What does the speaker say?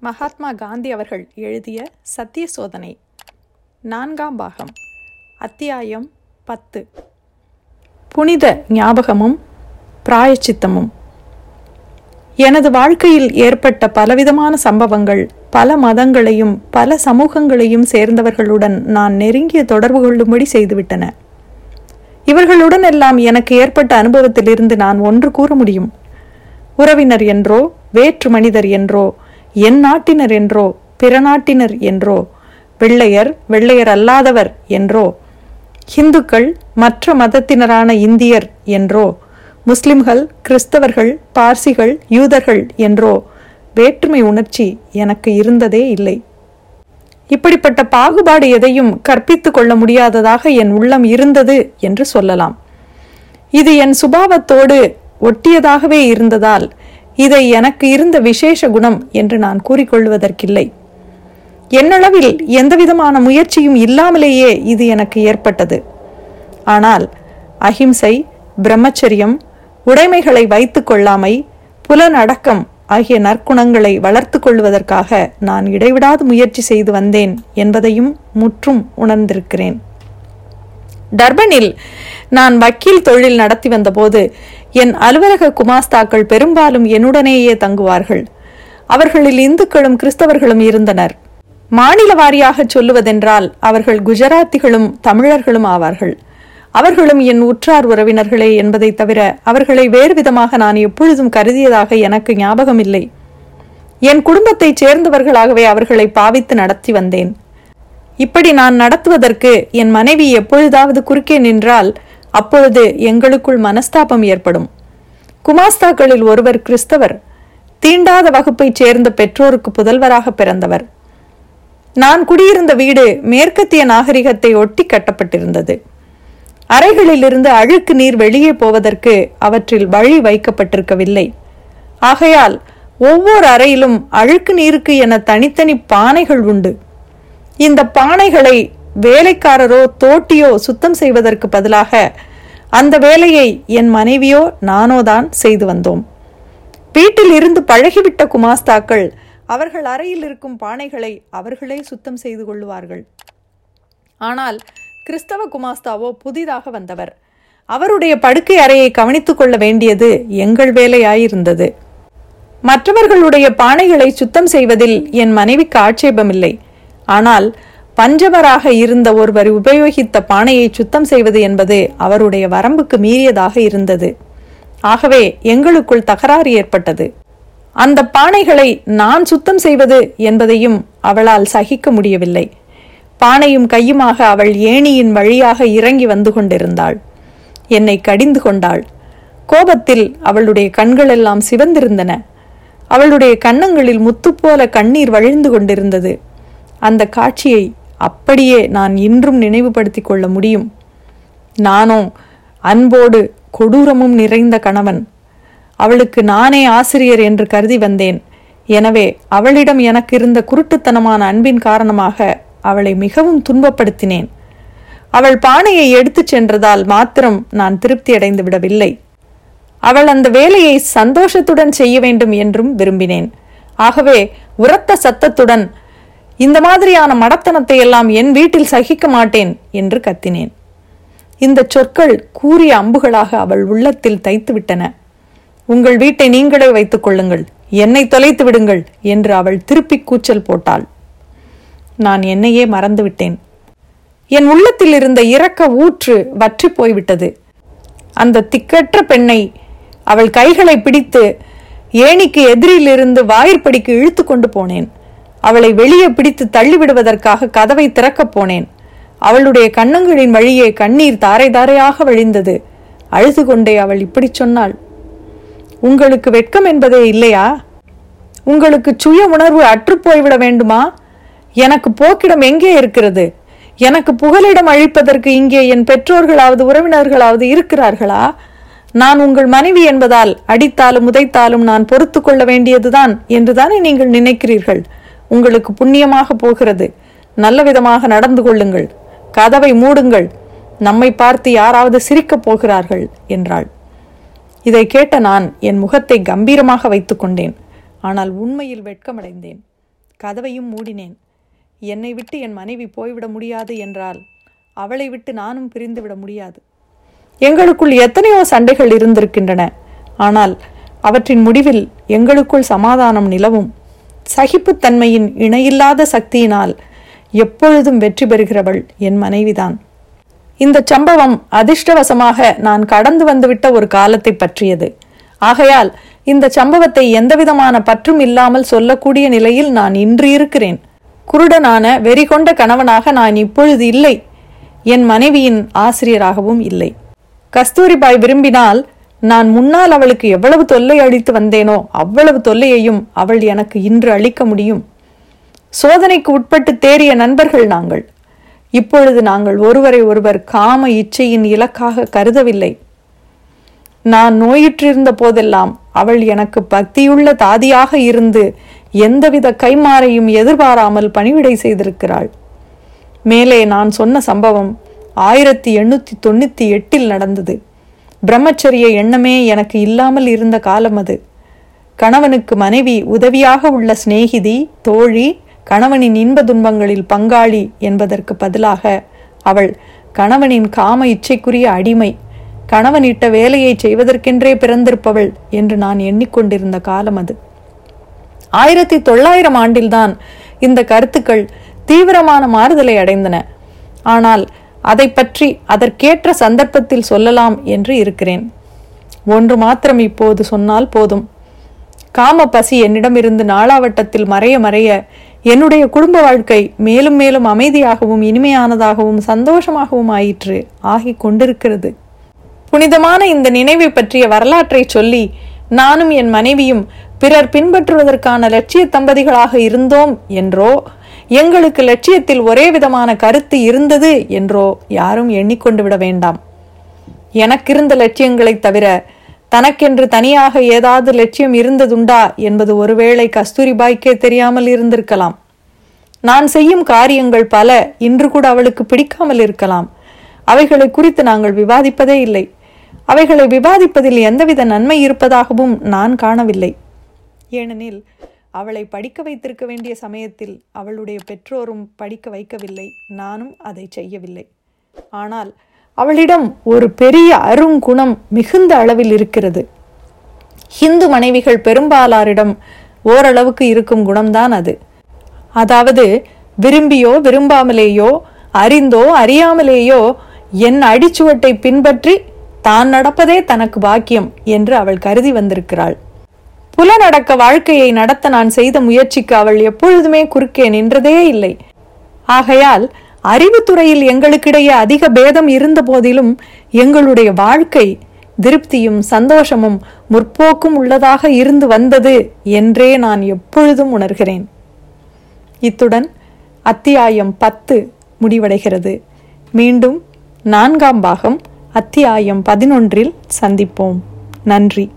மகாத்மா காந்தி அவர்கள் எழுதிய சத்திய சோதனை நான்காம் பாகம் அத்தியாயம் பத்து. புனித ஞாபகமும் பிராயச்சித்தமும். எனது வாழ்க்கையில் ஏற்பட்ட பலவிதமான சம்பவங்கள் பல மதங்களையும் பல சமூகங்களையும் சேர்ந்தவர்களுடன் நான் நெருங்கிய தொடர்பு கொள்ளும்படி செய்துவிட்டன. இவர்களுடன் எல்லாம் எனக்கு ஏற்பட்ட அனுபவத்திலிருந்து நான் ஒன்று கூற முடியும். உறவினர் என்றோ வேற்று மனிதர் என்றோ என் நாட்டினர் என்றோ பிற நாட்டினர் என்றோ வெள்ளையர் வெள்ளையர் அல்லாதவர் என்றோ ஹிந்துக்கள் மற்ற மதத்தினரான இந்தியர் என்றோ முஸ்லிம்கள் கிறிஸ்தவர்கள் பார்சிகள் யூதர்கள் என்றோ வேற்றுமை உணர்ச்சி எனக்கு இருந்ததே இல்லை. இப்படிப்பட்ட பாகுபாடு எதையும் கற்பித்து கொள்ள முடியாததாக என் உள்ளம் இருந்தது என்று சொல்லலாம். இது என் சுபாவத்தோடு ஒட்டியதாகவே இருந்ததால் இதை எனக்கு இருந்த விசேஷ குணம் என்று நான் கூறிக்கொள்வதற்கில்லை. என்னளவில் எந்தவிதமான முயற்சியும் இல்லாமலேயே இது எனக்கு ஏற்பட்டது. ஆனால் அஹிம்சை பிரம்மச்சரியம் உடைமைகளை வைத்து கொள்ளாமை புலனடக்கம் ஆகிய நற்குணங்களை வளர்த்து கொள்வதற்காக நான் இடைவிடாது முயற்சி செய்து வந்தேன் என்பதையும் முற்றும் உணர்ந்திருக்கிறேன். டர்பனில் நான் வக்கீல் தொழில் நடத்தி வந்தபோது என் அலுவலக குமாஸ்தாக்கள் பெரும்பாலும் என்னுடனேயே தங்குவார்கள். அவர்களில் இந்துக்களும் கிறிஸ்தவர்களும் இருந்தனர். மாநில வாரியாக சொல்லுவதென்றால் அவர்கள் குஜராத்திகளும் தமிழர்களும் ஆவார்கள். அவர்களும் என் உற்றார் உறவினர்களே என்பதை தவிர அவர்களை வேறு விதமாக நான் எப்பொழுதும் கருதியதாக எனக்கு ஞாபகம் இல்லை என் குடும்பத்தைச் சேர்ந்தவர்களாகவே அவர்களை பாவித்து நடத்தி வந்தேன். இப்படி நான் நடத்துவதற்கு என் மனைவி எப்பொழுதாவது குறுக்கே நின்றால் அப்பொழுது எங்களுக்குள் மனஸ்தாபம் ஏற்படும். குமாஸ்தாக்களில் ஒருவர் கிறிஸ்தவர் தீண்டாத வகுப்பைச் சேர்ந்த பெற்றோருக்கு புதல்வராக பிறந்தவர். நான் குடியிருந்த வீடு மேற்கத்திய நாகரிகத்தை ஒட்டி கட்டப்பட்டிருந்தது. அறைகளிலிருந்து அழுக்கு நீர் வெளியே போவதற்கு அவற்றில் வழி வைக்கப்பட்டிருக்கவில்லை. ஆகையால் ஒவ்வொரு அறையிலும் அழுக்கு நீருக்கு என தனித்தனி பானைகள் உண்டு. இந்த பானைகளை வேலைக்காரரோ தோட்டியோ சுத்தம் செய்வதற்கு பதிலாக அந்த வேலையை என் மனைவியோ நானோ தான் செய்து வந்தோம். வீட்டில் இருந்து பழகிவிட்ட குமாஸ்தாக்கள் அவர்கள் அறையில் இருக்கும் பானைகளை அவர்களே சுத்தம் செய்து கொள்வார்கள் ஆனால் கிறிஸ்தவ குமாஸ்தாவோ புதிதாக வந்தவர். அவருடைய படுக்கை அறையை கவனித்துக் கொள்ள வேண்டியது எங்கள் வேலையாயிருந்தது. மற்றவர்களுடைய பானைகளை சுத்தம் செய்வதில் என் மனைவிக்கு ஆட்சேபமில்லை. ஆனால் பஞ்சவராக இருந்த ஒருவர் உபயோகித்த பானையை சுத்தம் செய்வது என்பது அவருடைய வரம்புக்கு மீறியதாக இருந்தது. ஆகவே எங்களுக்குள் தகராறு ஏற்பட்டது. அந்த பானைகளை நான் சுத்தம் செய்வது என்பதையும் அவளால் சகிக்க முடியவில்லை. பானையும் கையுமாக அவள் ஏணியின் வழியாக இறங்கி வந்து கொண்டிருந்தாள். என்னை கடிந்து கொண்டாள். கோபத்தில் அவளுடைய கண்களெல்லாம் சிவந்திருந்தன. அவளுடைய கன்னங்களில் முத்துப்போல போல கண்ணீர் வழிந்து கொண்டிருந்தது. அந்த காட்சியை அப்படியே நான் இன்றும் நினைவுபடுத்திக் கொள்ள முடியும். நானோ அன்போடு கொடூரமும் நிறைந்த கணவன். அவளுக்கு நானே ஆசிரியர் என்று கருதி வந்தேன். எனவே அவளிடம் எனக்கு இருந்த குருட்டுத்தனமான அன்பின் காரணமாக அவளை மிகவும் துன்பப்படுத்தினேன். அவள் பானையை எடுத்துச் சென்றதால் மாத்திரம் நான் திருப்தி அடைந்து விடவில்லை. அவள் அந்த வேலையை சந்தோஷத்துடன் செய்ய வேண்டும் என்றும் விரும்பினேன். ஆகவே உரத்த சத்தத்துடன் இந்த மாதிரியான மடத்தனத்தை எல்லாம் என் வீட்டில் சகிக்க மாட்டேன் என்று கத்தினேன். இந்த சொற்கள் கூறிய அம்புகளாக அவள் உள்ளத்தில் தைத்துவிட்டன. உங்கள் வீட்டை நீங்களே வைத்துக் கொள்ளுங்கள் என்னை தொலைத்து விடுங்கள் என்று அவள் திருப்பி கூச்சல் போட்டாள். நான் என்னையே மறந்துவிட்டேன். என் உள்ளத்தில் இருந்த இரக்க ஊற்று வற்றி போய்விட்டது. அந்த திக்கற்ற பெண்ணை அவள் கைகளை பிடித்து ஏணிக்கு எதிரிலிருந்து வாயிற்படிக்கு இழுத்து கொண்டு போனேன். அவளை வெளியே பிடித்து தள்ளிவிடுவதற்காக கதவை திறக்கப் போனேன். அவளுடைய கண்ணங்களின் வழியே கண்ணீர் தாரை தாரையாக வழிந்தது. அழுது கொண்டே அவள் இப்படி சொன்னாள். உங்களுக்கு வெட்கம் என்பதே இல்லையா? உங்களுக்கு சுய உணர்வு அற்றுப்போய்விட வேண்டுமா? எனக்கு போக்கிடம் எங்கே இருக்கிறது? எனக்கு புகலிடம் அழிப்பதற்கு இங்கே என் பெற்றோர்களாவது உறவினர்களாவது இருக்கிறார்களா? நான் உங்கள் மனைவி என்பதால் அடித்தாலும் உதைத்தாலும் நான் பொறுத்து கொள்ள வேண்டியதுதான் என்றுதானே நீங்கள் நினைக்கிறீர்கள்? உங்களுக்கு புண்ணியமாக போகிறது. நல்ல விதமாக நடந்து கொள்ளுங்கள். கதவை மூடுங்கள். நம்மை பார்த்து யாராவது சிரிக்கப் போகிறார்கள் என்றாள். இதை கேட்ட நான் என் முகத்தை கம்பீரமாக வைத்துக்கொண்டேன் ஆனால் உண்மையில் வெட்கமடைந்தேன். கதவையும் மூடினேன். என்னை விட்டு என் மனைவி போய்விட முடியாது என்றால் அவளை விட்டு நானும் பிரிந்துவிட முடியாது. எங்களுக்குள் எத்தனையோ சண்டைகள் இருந்திருக்கின்றன. ஆனால் அவற்றின் முடிவில் எங்களுக்குள் சமாதானம் நிலவும். சகிப்புத்தன்மையின் இணையில்லாத சக்தியினால் எப்பொழுதும் வெற்றி பெறுகிறவள் என் மனைவிதான். இந்த சம்பவம் அதிர்ஷ்டவசமாக நான் கடந்து வந்துவிட்ட ஒரு காலத்தை பற்றியது. ஆகையால் இந்த சம்பவத்தை எந்தவிதமான பற்றும் இல்லாமல் சொல்லக்கூடிய நிலையில் நான் இன்று இருக்கிறேன். குருடனான வெறி கொண்ட கணவனாக நான் இப்பொழுது இல்லை. என் மனைவியின் ஆசிரியராகவும் இல்லை. கஸ்தூரிபாய் விரும்பினால் நான் முன்னால் அவளுக்கு எவ்வளவு தொல்லை அளித்து வந்தேனோ அவ்வளவு தொல்லையையும் அவள் எனக்கு இன்று அளிக்க முடியும். சோதனைக்கு உட்பட்டு தேறிய நண்பர்கள் நாங்கள். இப்பொழுது நாங்கள் ஒருவரை ஒருவர் காம இச்சையின் இலக்காக கருதவில்லை. நான் நோயிற்றிருந்த போதெல்லாம் அவள் எனக்கு பக்தியுள்ள தாதியாக இருந்து எந்தவித கைமாறையும் எதிர்பாராமல் பணிவிடை செய்திருக்கிறாள். மேலே நான் சொன்ன சம்பவம் ஆயிரத்தி எண்ணூற்றி தொண்ணூற்றி எட்டில் நடந்தது. பிரம்மச்சரிய எண்ணமே எனக்கு இல்லாமல் இருந்த காலம் அது. கணவனுக்கு மனைவி உதவியாக உள்ள சிநேகிதி தோழி கணவனின் இன்ப துன்பங்களில் பங்காளி என்பதற்கு பதிலாக அவள் கணவனின் காம இச்சைக்குரிய அடிமை. கணவன் இட்ட வேலையை செய்வதற்கென்றே பிறந்திருப்பவள் என்று நான் எண்ணிக்கொண்டிருந்த காலம் அது. ஆயிரத்தி தொள்ளாயிரம் ஆண்டில்தான் இந்த கருத்துக்கள் தீவிரமான மாறுதலை அடைந்தன. ஆனால் அதை பற்றி அதற்கேற்ற சந்தர்ப்பத்தில் சொல்லலாம் என்று இருக்கிறேன். ஒன்று மாத்திரம் இப்போது சொன்னால் போதும். காம பசி என்னிடமிருந்து நாளாவட்டத்தில் மறைய மறைய என்னுடைய குடும்ப வாழ்க்கை மேலும் மேலும் அமைதியாகவும் இனிமையானதாகவும் சந்தோஷமாகவும் ஆயிற்று ஆகிக் கொண்டிருக்கிறது. புனிதமான இந்த நினைவை பற்றிய வரலாற்றை சொல்லி நானும் என் மனைவியும் பிறர் பின்பற்றுவதற்கான லட்சிய தம்பதிகளாக இருந்தோம் என்றோ? எங்களுக்கு லட்சியத்தில் ஒரே விதமான கருத்து இருந்தது என்றோ யாரும் எண்ணிக்கொண்டு விட வேண்டாம். எனக்கிருந்த லட்சியங்களைத் தவிர தனக்கென்று தனியாக ஏதாவது லட்சியம் இருந்ததுண்டா என்பது ஒருவேளை கஸ்தூரிபாய்க்கே தெரியாமல் இருந்திருக்கலாம். நான் செய்யும் காரியங்கள் பல இன்று கூட அவளுக்கு பிடிக்காமல் இருக்கலாம். அவைகளை குறித்து நாங்கள் விவாதிப்பதே இல்லை. அவைகளை விவாதிப்பதில் எந்தவித நன்மை இருப்பதாகவும் நான் காணவில்லை. ஏனெனில் அவளை படிக்க வைத்திருக்க வேண்டிய சமயத்தில் அவளுடைய பெற்றோரும் படிக்க வைக்கவில்லை. நானும் அதை செய்யவில்லை. ஆனால் அவளிடம் ஒரு பெரிய அருங்குணம் மிகுந்த அளவில் இருக்கிறது. ஹிந்து மனைவிகள் பெரும்பாலாரிடம் ஓரளவுக்கு இருக்கும் குணம்தான் அது. அதாவது விரும்பியோ விரும்பாமலேயோ அறிந்தோ அறியாமலேயோ என் அடிச்சுவட்டை பின்பற்றி தான் நடப்பதே தனக்கு பாக்கியம் என்று அவள் கருதி வந்திருக்கிறாள். புலனடக்க வாழ்க்கையை நடத்த நான் செய்த முயற்சிக்கு அவள் எப்பொழுதுமே குறுக்கே நின்றதே இல்லை. ஆகையால் அறிவுத்துறையில் எங்களுக்கிடையே அதிக பேதம் இருந்த போதிலும் எங்களுடைய வாழ்க்கை திருப்தியும் சந்தோஷமும் முற்போக்கும் உள்ளதாக இருந்து வந்தது என்றே நான் எப்பொழுதும் உணர்கிறேன். இத்துடன் அத்தியாயம் பத்து முடிவடைகிறது. மீண்டும் நான்காம் பாகம் அத்தியாயம் பதினொன்றில் சந்திப்போம். நன்றி.